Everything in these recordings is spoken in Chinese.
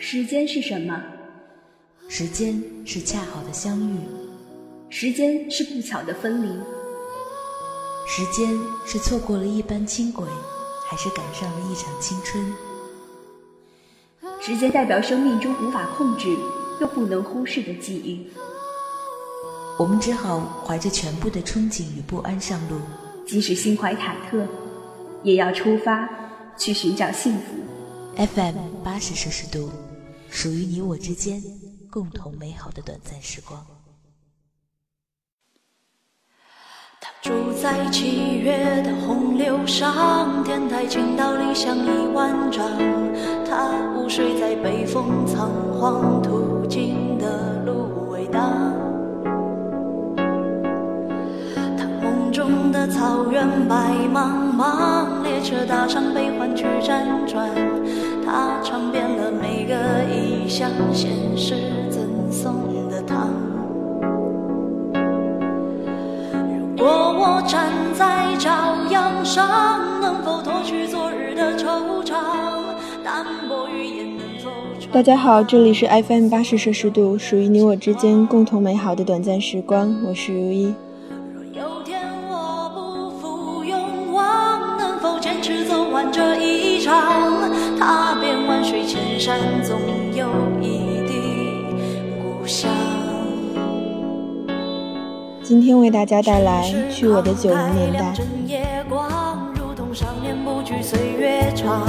时间是什么？时间是恰好的相遇，时间是不巧的分离，时间是错过了一班轻轨，还是赶上了一场青春？时间代表生命中无法控制又不能忽视的际遇，我们只好怀着全部的憧憬与不安上路，即使心怀忐忑，也要出发去寻找幸福。FM 八十摄氏度，属于你我之间共同美好的短暂时光。他住在七月的洪流上，天台倾倒理想一万丈。他午睡在北风仓皇途经的芦苇荡。他梦中的草原白茫茫，列车搭上悲欢去辗转。他尝遍了每个异乡现实赠送的糖。如果我站在朝阳上，能否脱去昨日的惆怅？淡薄语言能否大家好，这里是 FM 八十摄氏度，属于你我之间共同美好的短暂时光，我是如一。水千山，总有一地故乡。今天为大家带来《去我的九零年代》。夜光如同少年不惧岁月长，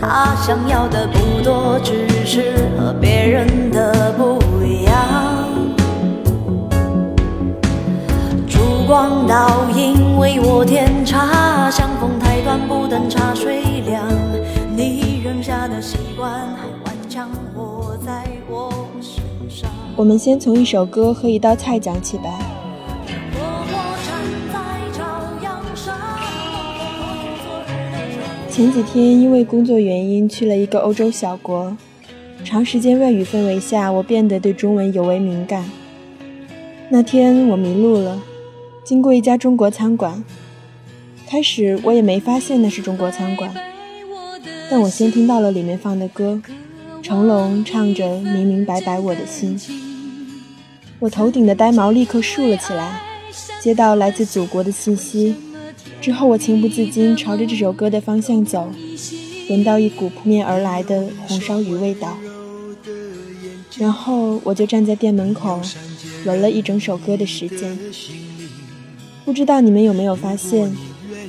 他想要的不多，只是和别人的不一样。烛光倒影为我添茶，相逢太短，不等茶水凉。你下的习惯还顽强活在我身上。我们先从一首歌和一道菜讲起吧。前几天因为工作原因去了一个欧洲小国，长时间外语氛围下，我变得对中文尤为敏感。那天我迷路了，经过一家中国餐馆，开始我也没发现那是中国餐馆，但我先听到了里面放的歌，成龙唱着《明明白白我的心》，我头顶的呆毛立刻竖了起来，接到来自祖国的信息。之后，我情不自禁朝着这首歌的方向走，闻到一股扑面而来的红烧鱼味道，然后我就站在店门口，闻了一整首歌的时间。不知道你们有没有发现，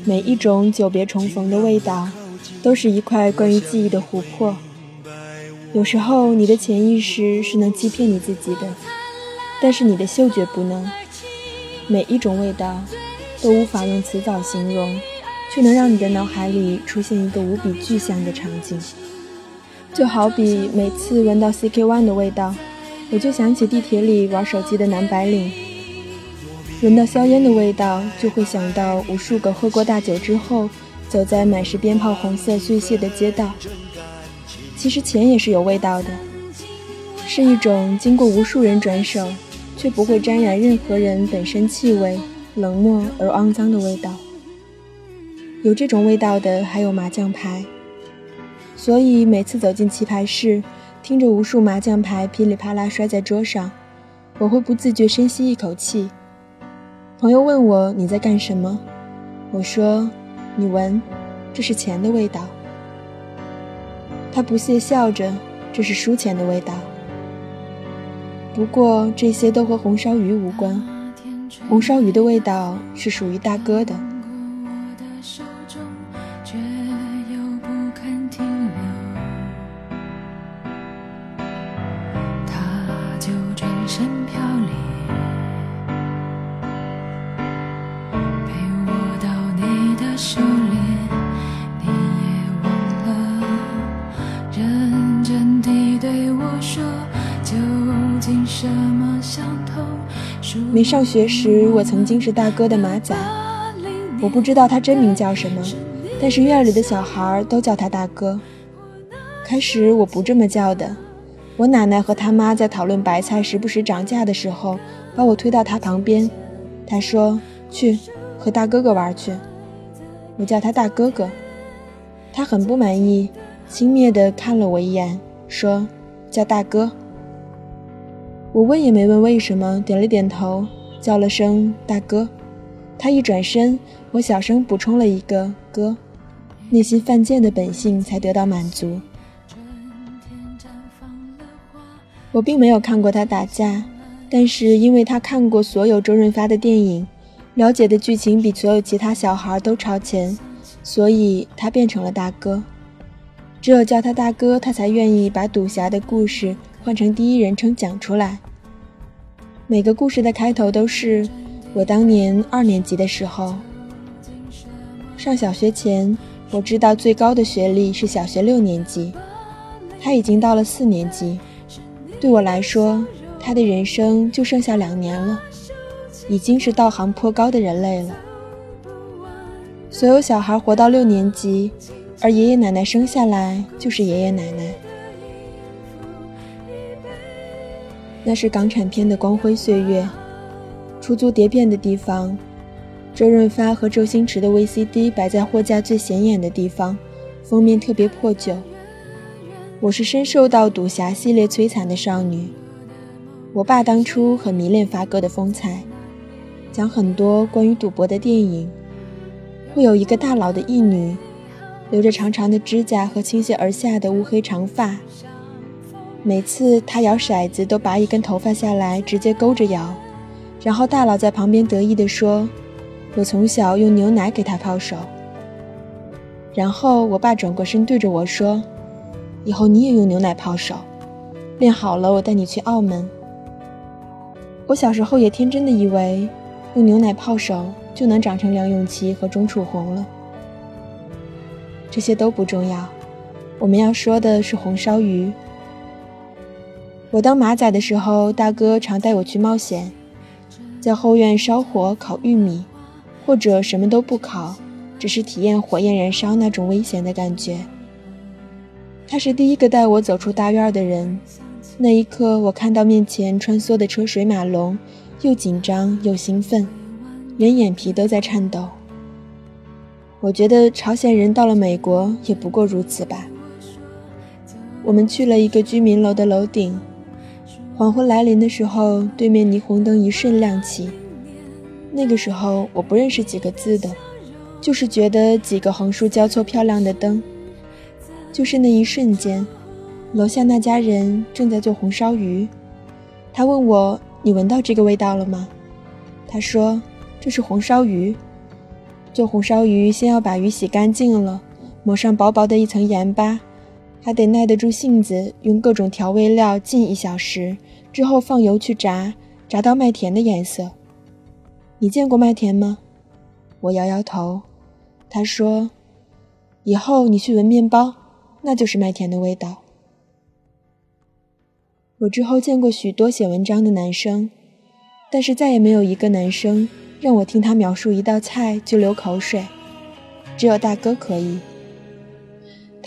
每一种久别重逢的味道，都是一块关于记忆的琥珀。有时候，你的潜意识是能欺骗你自己的，但是你的嗅觉不能。每一种味道。都无法用词藻形容，却能让你的脑海里出现一个无比具象的场景。就好比每次闻到 CK One 的味道，我就想起地铁里玩手机的男白领；闻到硝烟的味道，就会想到无数个喝过大酒之后，走在满是鞭炮红色碎屑的街道。其实钱也是有味道的，是一种经过无数人转手，却不会沾染任何人本身气味。冷漠而肮脏的味道，有这种味道的还有麻将牌。所以每次走进棋牌室，听着无数麻将牌噼里啪啦摔在桌上，我会不自觉深吸一口气。朋友问我你在干什么，我说：“你闻，这是钱的味道。”他不屑笑着：“这是输钱的味道。”不过这些都和红烧鱼无关。红烧鱼的味道是属于大哥的。没上学时，我曾经是大哥的马仔。我不知道他真名叫什么，但是院里的小孩都叫他大哥。开始我不这么叫的，我奶奶和他妈在讨论白菜时不时涨价的时候，把我推到他旁边。他说：“去和大哥哥玩去。”我叫他大哥哥。他很不满意，轻蔑地看了我一眼，说：“叫大哥。我问也没问为什么，点了点头，叫了声大哥。他一转身，我小声补充了一个哥，内心犯贱的本性才得到满足。我并没有看过他打架，但是因为他看过所有周润发的电影，了解的剧情比所有其他小孩都超前，所以他变成了大哥。只有叫他大哥，他才愿意把赌侠的故事换成第一人称讲出来。每个故事的开头都是我当年二年级的时候，上小学前，我知道最高的学历是小学六年级，他已经到了四年级，对我来说，他的人生就剩下两年了，已经是道行颇高的人类了。所有小孩活到六年级。而爷爷奶奶生下来就是爷爷奶奶，那是港产片的光辉岁月。出租碟片的地方，周润发和周星驰的 VCD 摆在货架最显眼的地方，封面特别破旧。我是深受到赌侠系列摧残的少女。我爸当初很迷恋发哥的风采，讲很多关于赌博的电影，会有一个大佬的义女。留着长长的指甲和倾泻而下的乌黑长发，每次他摇骰子都拔一根头发下来，直接勾着摇。然后大佬在旁边得意地说：“我从小用牛奶给他泡手。”然后我爸转过身对着我说：“以后你也用牛奶泡手，练好了我带你去澳门。”我小时候也天真的以为，用牛奶泡手就能长成梁咏琪和钟楚红了。这些都不重要，我们要说的是红烧鱼。我当马仔的时候，大哥常带我去冒险，在后院烧火烤玉米，或者什么都不烤，只是体验火焰燃烧那种危险的感觉。他是第一个带我走出大院的人，那一刻，我看到面前穿梭的车水马龙，又紧张又兴奋，连眼皮都在颤抖。我觉得朝鲜人到了美国也不过如此吧。我们去了一个居民楼的楼顶，黄昏来临的时候，对面霓虹灯一瞬亮起。那个时候我不认识几个字的，就是觉得几个横竖交错漂亮的灯。就是那一瞬间，楼下那家人正在做红烧鱼。他问我：“你闻到这个味道了吗？”他说：“这是红烧鱼。”做红烧鱼，先要把鱼洗干净了，抹上薄薄的一层盐巴，还得耐得住性子，用各种调味料浸一小时，之后放油去炸，炸到麦田的颜色。你见过麦田吗？我摇摇头。他说：“以后你去闻面包，那就是麦田的味道。”我之后见过许多写文章的男生，但是再也没有一个男生。让我听他描述一道菜就流口水，只有大哥可以。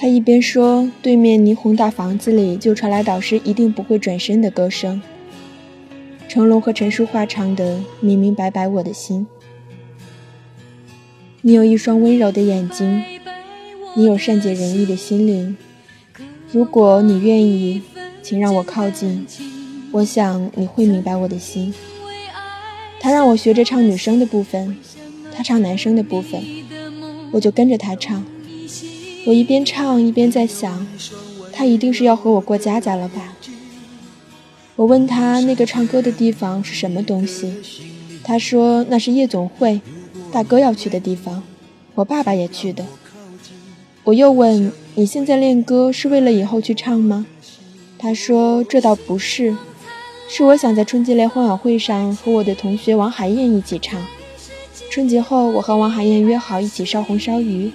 他一边说，对面霓虹大房子里就传来导师一定不会转身的歌声。成龙和陈淑桦唱的《明明白白我的心》。你有一双温柔的眼睛，你有善解人意的心灵。如果你愿意，请让我靠近，我想你会明白我的心。他让我学着唱女生的部分，他唱男生的部分，我就跟着他唱。我一边唱一边在想，他一定是要和我过家家了吧？我问他那个唱歌的地方是什么东西，他说那是夜总会，大哥要去的地方，我爸爸也去的。我又问你现在练歌是为了以后去唱吗？他说这倒不是。是我想在春节联欢晚会上和我的同学王海燕一起唱。春节后，我和王海燕约好一起烧红烧鱼。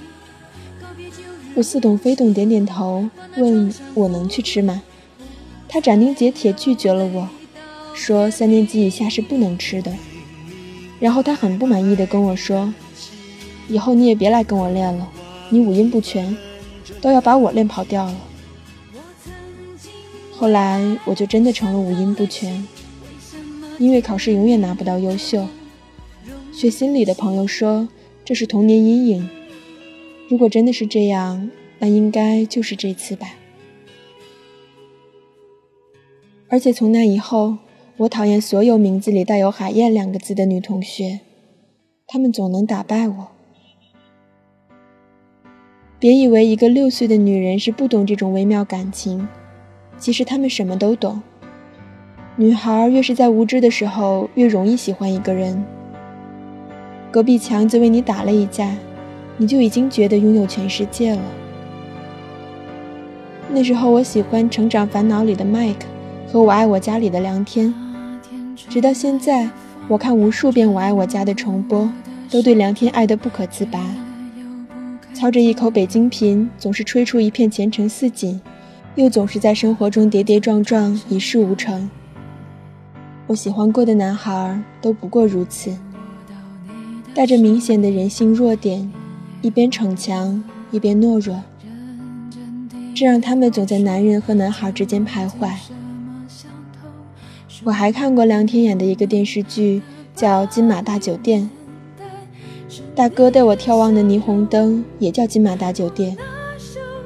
我似懂非懂，点点头，问我能去吃吗？他斩钉截铁拒绝了我，说三年级以下是不能吃的。然后他很不满意的跟我说：“以后你也别来跟我练了，你五音不全，都要把我练跑掉了。”后来我就真的成了五音不全，因为考试永远拿不到优秀。学心理的朋友说这是童年阴影，如果真的是这样，那应该就是这次吧。而且从那以后，我讨厌所有名字里带有“海燕”两个字的女同学，她们总能打败我。别以为一个六岁的女人是不懂这种微妙感情，其实她们什么都懂。女孩越是在无知的时候，越容易喜欢一个人。隔壁墙子为你打了一架，你就已经觉得拥有全世界了。那时候我喜欢《成长烦恼》里的麦克。和我爱我家里的梁天，直到现在，我看无数遍我爱我家的重播，都对梁天爱得不可自拔。操着一口北京贫，总是吹出一片前程似锦，又总是在生活中跌跌撞撞，一事无成。我喜欢过的男孩都不过如此，带着明显的人性弱点，一边逞强，一边懦弱，这让他们总在男人和男孩之间徘徊。我还看过梁天演的一个电视剧，叫《金马大酒店》。大哥带我眺望的霓虹灯也叫金马大酒店，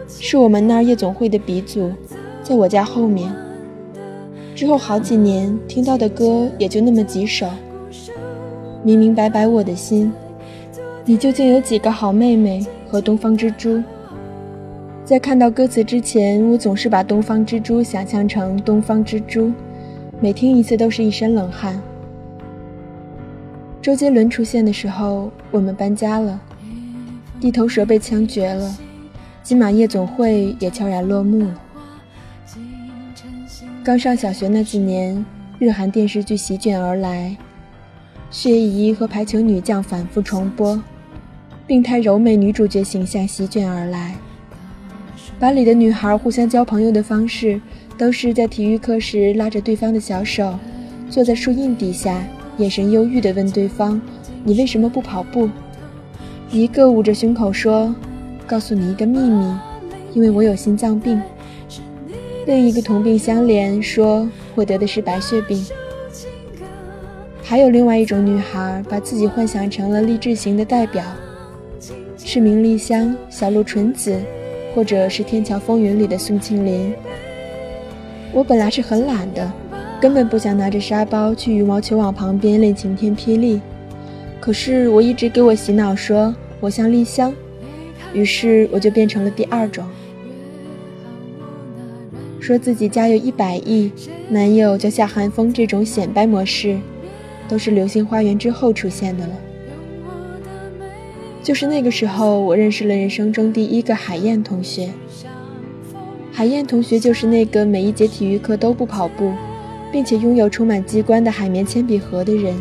是我们那儿夜总会的鼻祖，在我家后面。之后好几年听到的歌也就那么几首。明明白白我的心，你究竟有几个好妹妹和东方之珠？在看到歌词之前，我总是把东方之珠想象成东方之珠。每听一次都是一身冷汗。周杰伦出现的时候，我们搬家了，地头蛇被枪决了，金马夜总会也悄然落幕了。刚上小学那几年，日韩电视剧席卷而来，血姨和排球女将反复重播，病态柔美女主角形象席卷而来，班里的女孩互相交朋友的方式。都是在体育课时拉着对方的小手，坐在树荫底下，眼神忧郁地问对方：“你为什么不跑步？”一个捂着胸口说：“告诉你一个秘密，因为我有心脏病。”另一个同病相怜说：“我得的是白血病。”还有另外一种女孩，把自己幻想成了励志型的代表，是名丽香、小鹿纯子，或者是《天桥风云》里的宋庆龄。我本来是很懒的，根本不想拿着沙包去羽毛球网旁边练晴天霹雳。可是我一直给我洗脑说我像丽香，于是我就变成了第二种，说自己家有一百亿，男友叫夏寒风这种显摆模式，都是《流星花园》之后出现的了。就是那个时候，我认识了人生中第一个海燕同学。海燕同学就是那个每一节体育课都不跑步，并且拥有充满机关的海绵铅笔盒的人。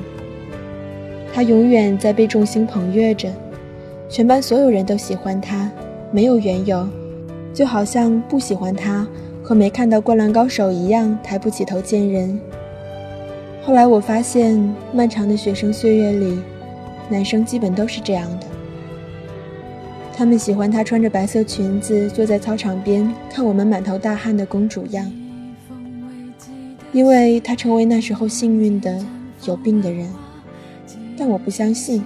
他永远在被众星捧月着，全班所有人都喜欢他，没有缘由，就好像不喜欢他和没看到《灌篮高手》一样，抬不起头见人。后来我发现，漫长的学生岁月里，男生基本都是这样的。他们喜欢她穿着白色裙子坐在操场边看我们满头大汗的公主样，因为她成为那时候幸运的有病的人。但我不相信。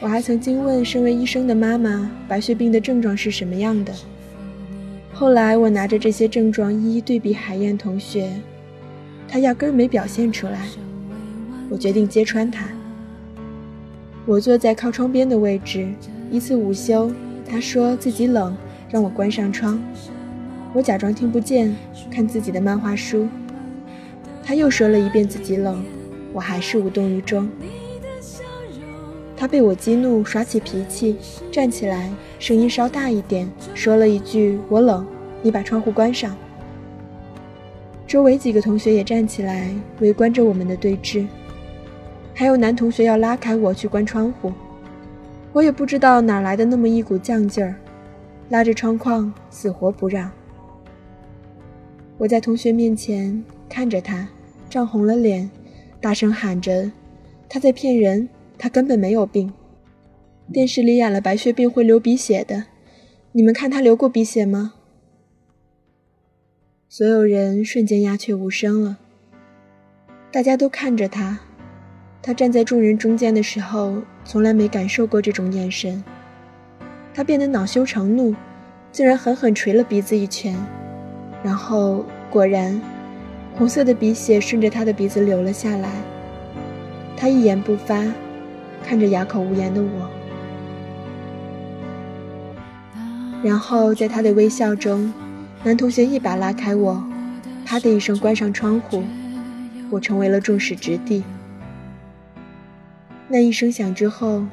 我还曾经问身为医生的妈妈，白血病的症状是什么样的。后来我拿着这些症状一一对比海燕同学，她压根儿没表现出来。我决定揭穿她。我坐在靠窗边的位置。一次午休，他说自己冷，让我关上窗。我假装听不见，看自己的漫画书。他又说了一遍自己冷，我还是无动于衷。他被我激怒，耍起脾气，站起来，声音稍大一点，说了一句：“我冷，你把窗户关上。”周围几个同学也站起来，围观着我们的对峙。还有男同学要拉开我去关窗户。我也不知道哪来的那么一股犟劲儿，拉着窗框死活不让。我在同学面前看着他，涨红了脸，大声喊着：“他在骗人，他根本没有病。电视里演了白血病会流鼻血的，你们看他流过鼻血吗？”所有人瞬间鸦雀无声了，大家都看着他。他站在众人中间的时候，从来没感受过这种眼神。他变得恼羞成怒，竟然狠狠捶了鼻子一拳。然后，果然，红色的鼻血顺着他的鼻子流了下来。他一言不发，看着哑口无言的我。然后在他的微笑中，男同学一把拉开我，啪的一声关上窗户，我成为了众矢之的。那一声响之后，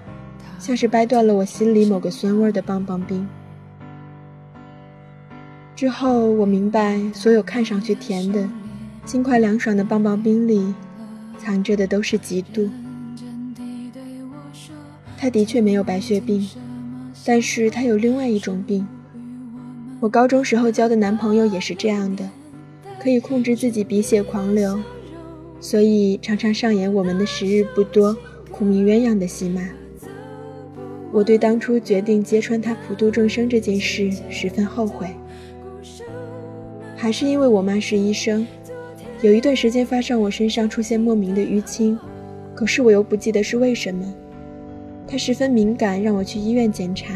像是掰断了我心里某个酸味的棒棒冰。之后我明白，所有看上去甜的、轻快凉爽的棒棒冰里，藏着的都是嫉妒。他的确没有白血病，但是他有另外一种病。我高中时候交的男朋友也是这样的，可以控制自己鼻血狂流，所以常常上演我们的时日不多。苦命鸳鸯的戏码，我对当初决定揭穿他普度众生这件事十分后悔。还是因为我妈是医生，有一段时间发生我身上出现莫名的淤青，可是我又不记得是为什么。她十分敏感，让我去医院检查。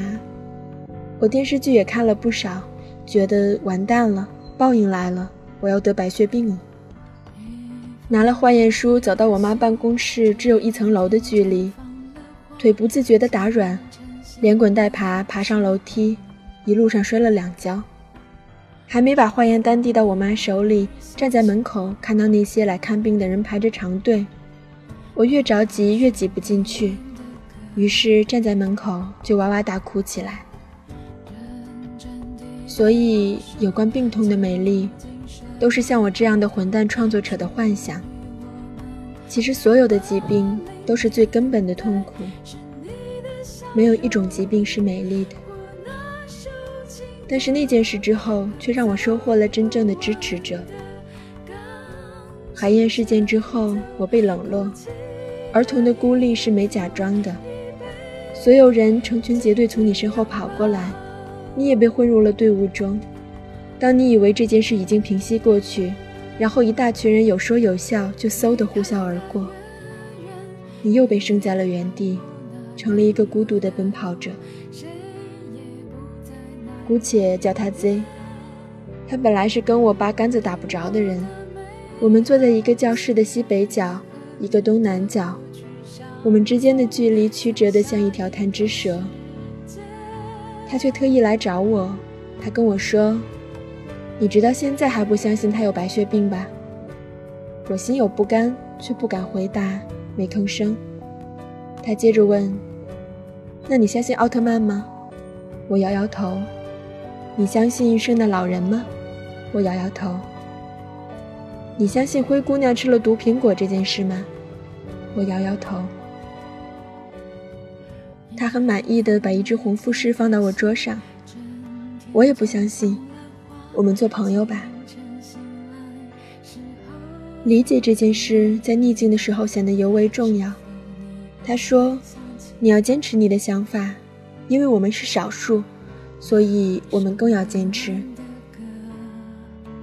我电视剧也看了不少，觉得完蛋了，报应来了，我要得白血病了。拿了化验书，走到我妈办公室，只有一层楼的距离，腿不自觉地打软，连滚带爬爬上楼梯，一路上摔了两跤，还没把化验单递到我妈手里，站在门口看到那些来看病的人排着长队，我越着急越挤不进去，于是站在门口就哇哇大哭起来。所以，有关病痛的美丽。都是像我这样的混蛋创作者的幻想。其实，所有的疾病都是最根本的痛苦，没有一种疾病是美丽的。但是那件事之后，却让我收获了真正的支持者。海燕事件之后，我被冷落，儿童的孤立是没假装的，所有人成群结队从你身后跑过来，你也被混入了队伍中。当你以为这件事已经平息过去，然后一大群人有说有笑，就嗖的呼啸而过，你又被剩在了原地，成了一个孤独的奔跑者。姑且叫他 Z，他本来是跟我八竿子打不着的人。我们坐在一个教室的西北角，一个东南角，我们之间的距离曲折的像一条贪吃蛇。他却特意来找我，他跟我说。你直到现在还不相信他有白血病吧？我心有不甘，却不敢回答，没吭声。他接着问：“那你相信奥特曼吗？”我摇摇头。“你相信圣诞老人吗？”我摇摇头。“你相信灰姑娘吃了毒苹果这件事吗？”我摇摇头。他很满意的把一只红富士放到我桌上。我也不相信。我们做朋友吧。理解这件事在逆境的时候显得尤为重要。他说：“你要坚持你的想法，因为我们是少数，所以我们更要坚持。”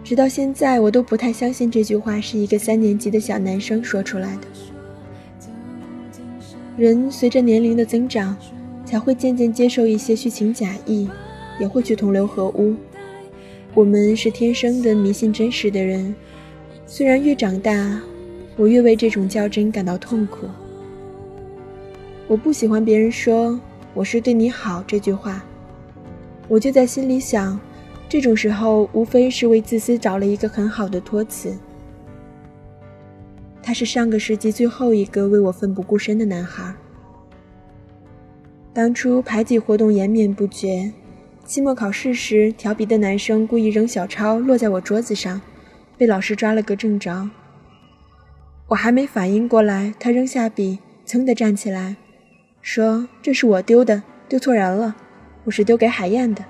直到现在，我都不太相信这句话是一个三年级的小男生说出来的。人随着年龄的增长，才会渐渐接受一些虚情假意，也会去同流合污。我们是天生的迷信真实的人，虽然越长大，我越为这种较真感到痛苦。我不喜欢别人说“我是对你好”这句话，我就在心里想，这种时候无非是为自私找了一个很好的托词。他是上个世纪最后一个为我奋不顾身的男孩。当初排挤活动延绵不绝。期末考试时，调皮的男生故意扔小抄，落在我桌子上，被老师抓了个正着。我还没反应过来，他扔下笔，噌地站起来，说：“这是我丢的，丢错人了，我是丢给海燕的。”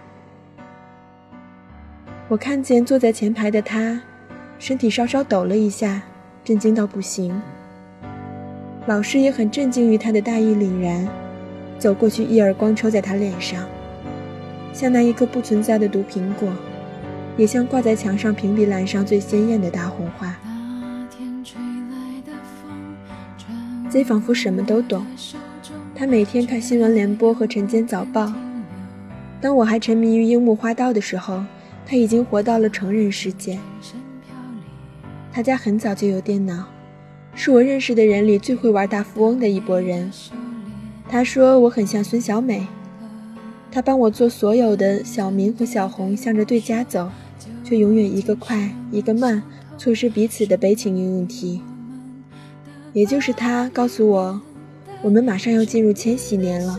我看见坐在前排的他，身体稍稍抖了一下，震惊到不行。老师也很震惊于他的大义凛然，走过去一耳光抽在他脸上。像那一颗不存在的毒苹果，也像挂在墙上平底栏上最鲜艳的大红花。Z 仿佛什么都懂，他每天看新闻联播和晨间早报。当我还沉迷于樱木花道的时候，他已经活到了成人世界。他家很早就有电脑，是我认识的人里最会玩大富翁的一拨人。他说我很像孙小美，他帮我做所有的小明和小红向着对家走，却永远一个快一个慢，错失彼此的悲情应用题。也就是他告诉我，我们马上要进入千禧年了。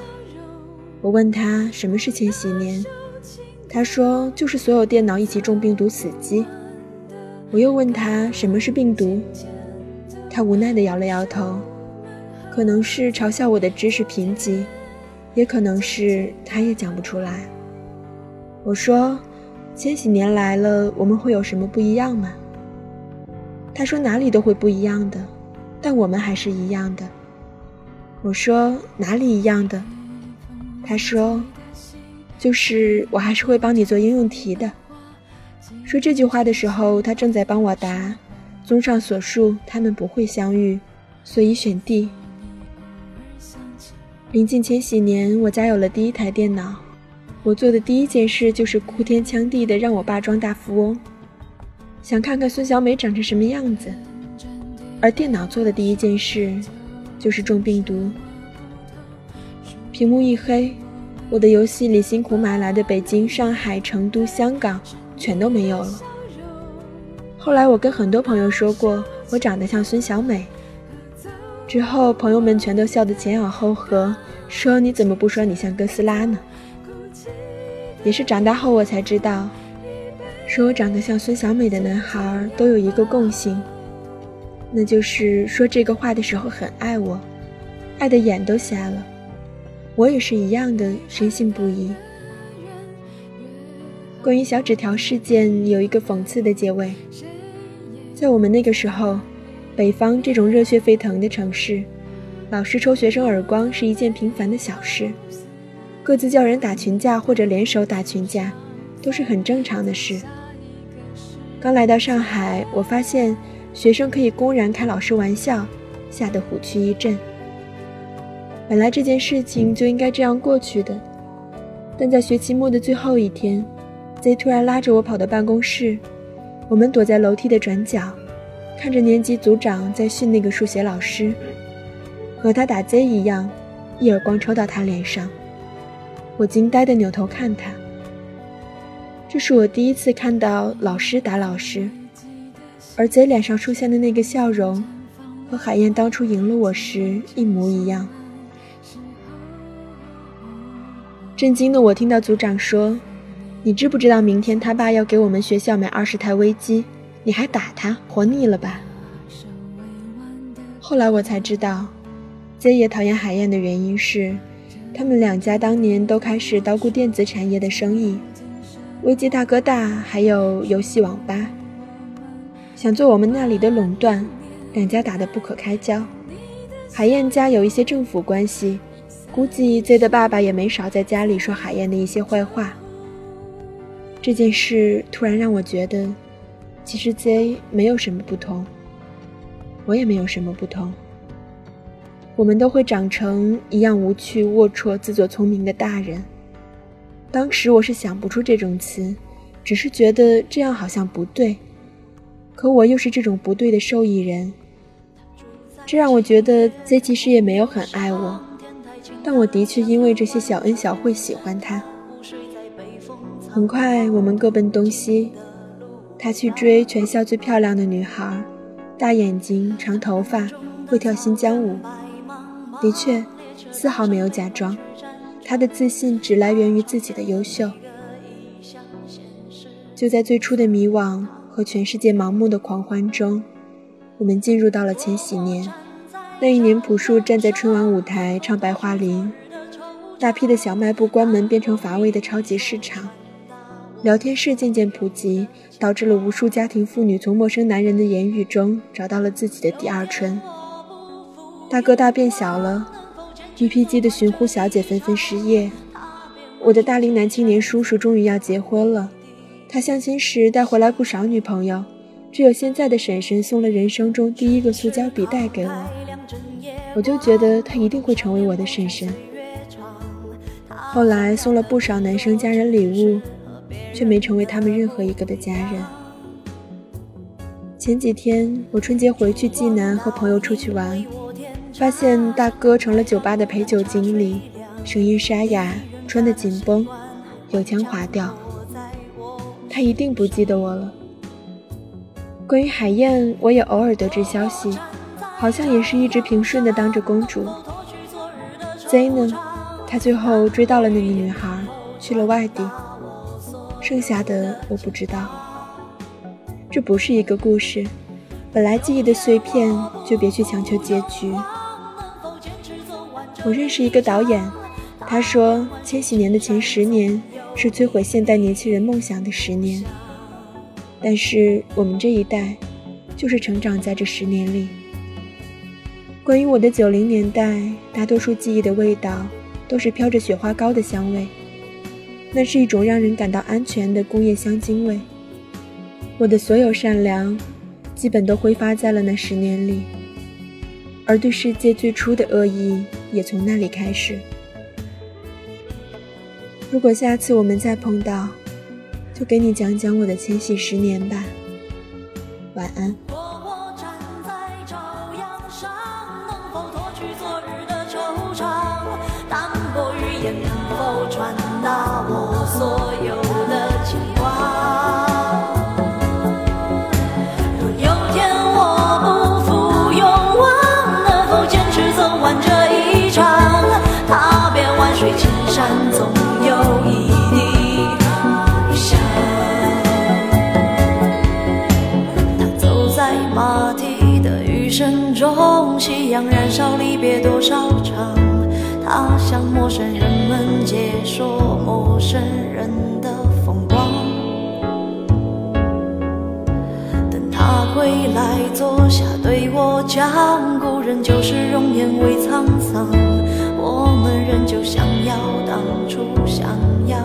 我问他什么是千禧年，他说就是所有电脑一起中病毒死机。我又问他什么是病毒，他无奈地摇了摇头，可能是嘲笑我的知识贫瘠，也可能是他也讲不出来。我说，千禧年来了，我们会有什么不一样吗？他说哪里都会不一样的，但我们还是一样的。我说哪里一样的？他说：“就是我还是会帮你做应用题的。”说这句话的时候，他正在帮我答。综上所述，他们不会相遇，所以选 D。临近千禧年，我家有了第一台电脑。我做的第一件事就是哭天抢地的让我爸装大富翁，想看看孙小美长成什么样子。而电脑做的第一件事，就是中病毒。屏幕一黑，我的游戏里辛苦买来的北京、上海、成都、香港全都没有了。后来我跟很多朋友说过我长得像孙小美，之后朋友们全都笑得前仰后合，说你怎么不说你像哥斯拉呢？也是长大后我才知道，说我长得像孙小美的男孩都有一个共性，那就是说这个话的时候很爱我，爱的眼都瞎了。我也是一样的，深信不疑。关于小纸条事件，有一个讽刺的结尾。在我们那个时候，北方这种热血沸腾的城市，老师抽学生耳光是一件平凡的小事，各自叫人打群架或者联手打群架，都是很正常的事。刚来到上海，我发现学生可以公然开老师玩笑，吓得虎躯一震。本来这件事情就应该这样过去的，但在学期末的最后一天，Z 突然拉着我跑到办公室，我们躲在楼梯的转角，看着年级组长在训那个数学老师，和他打贼一样，一耳光抽到他脸上。我惊呆的扭头看他，这是我第一次看到老师打老师，而贼脸上出现的那个笑容，和海燕当初赢了我时一模一样。震惊的我听到组长说：“你知不知道明天他爸要给我们学校买二十台微机？你还打他，活腻了吧？”后来我才知道，Z 也讨厌海燕的原因是，他们两家当年都开始捣鼓电子产业的生意，微机大哥大还有游戏网吧，想做我们那里的垄断，两家打得不可开交。海燕家有一些政府关系。估计 Z 的爸爸也没少在家里说海燕的一些坏话。这件事突然让我觉得，其实 Z 没有什么不同，我也没有什么不同。我们都会长成一样无趣、龌龊、自作聪明的大人。当时我是想不出这种词，只是觉得这样好像不对。可我又是这种不对的受益人，这让我觉得 Z 其实也没有很爱我。但我的确因为这些小恩小惠喜欢他。很快，我们各奔东西。他去追全校最漂亮的女孩，大眼睛、长头发，会跳新疆舞。的确，丝毫没有假装。他的自信只来源于自己的优秀。就在最初的迷惘和全世界盲目的狂欢中，我们进入到了千禧年。那一年，朴树站在春晚舞台唱《白桦林》，大批的小卖部关门，变成乏味的超级市场。聊天室渐渐普及，导致了无数家庭妇女从陌生男人的言语中找到了自己的第二春。大哥大变小了，UPG 的寻呼小姐纷纷失业。我的大龄男青年叔叔终于要结婚了，他相亲时带回来不少女朋友，只有现在的婶婶送了人生中第一个塑胶笔袋给我。我就觉得他一定会成为我的婶婶。后来送了不少男生家人礼物，却没成为他们任何一个的家人。前几天我春节回去济南和朋友出去玩，发现大哥成了酒吧的陪酒经理，声音沙哑，穿得紧绷，有腔滑调。他一定不记得我了。关于海燕，我也偶尔得知消息，好像也是一直平顺的当着公主。Zayn 呢？他最后追到了那个女孩，去了外地。剩下的我不知道。这不是一个故事，本来记忆的碎片就别去强求结局。我认识一个导演，他说千禧年的前十年是摧毁现代年轻人梦想的十年，但是我们这一代就是成长在这十年里。关于我的九零年代，大多数记忆的味道都是飘着雪花膏的香味，那是一种让人感到安全的工业香精味。我的所有善良，基本都挥发在了那十年里，而对世界最初的恶意也从那里开始。如果下次我们再碰到，就给你讲讲我的千禧十年吧。晚安。向陌生人们解说陌生人的风光。等他归来坐下对我讲故人旧时容颜未沧桑。我们仍旧想要当初想要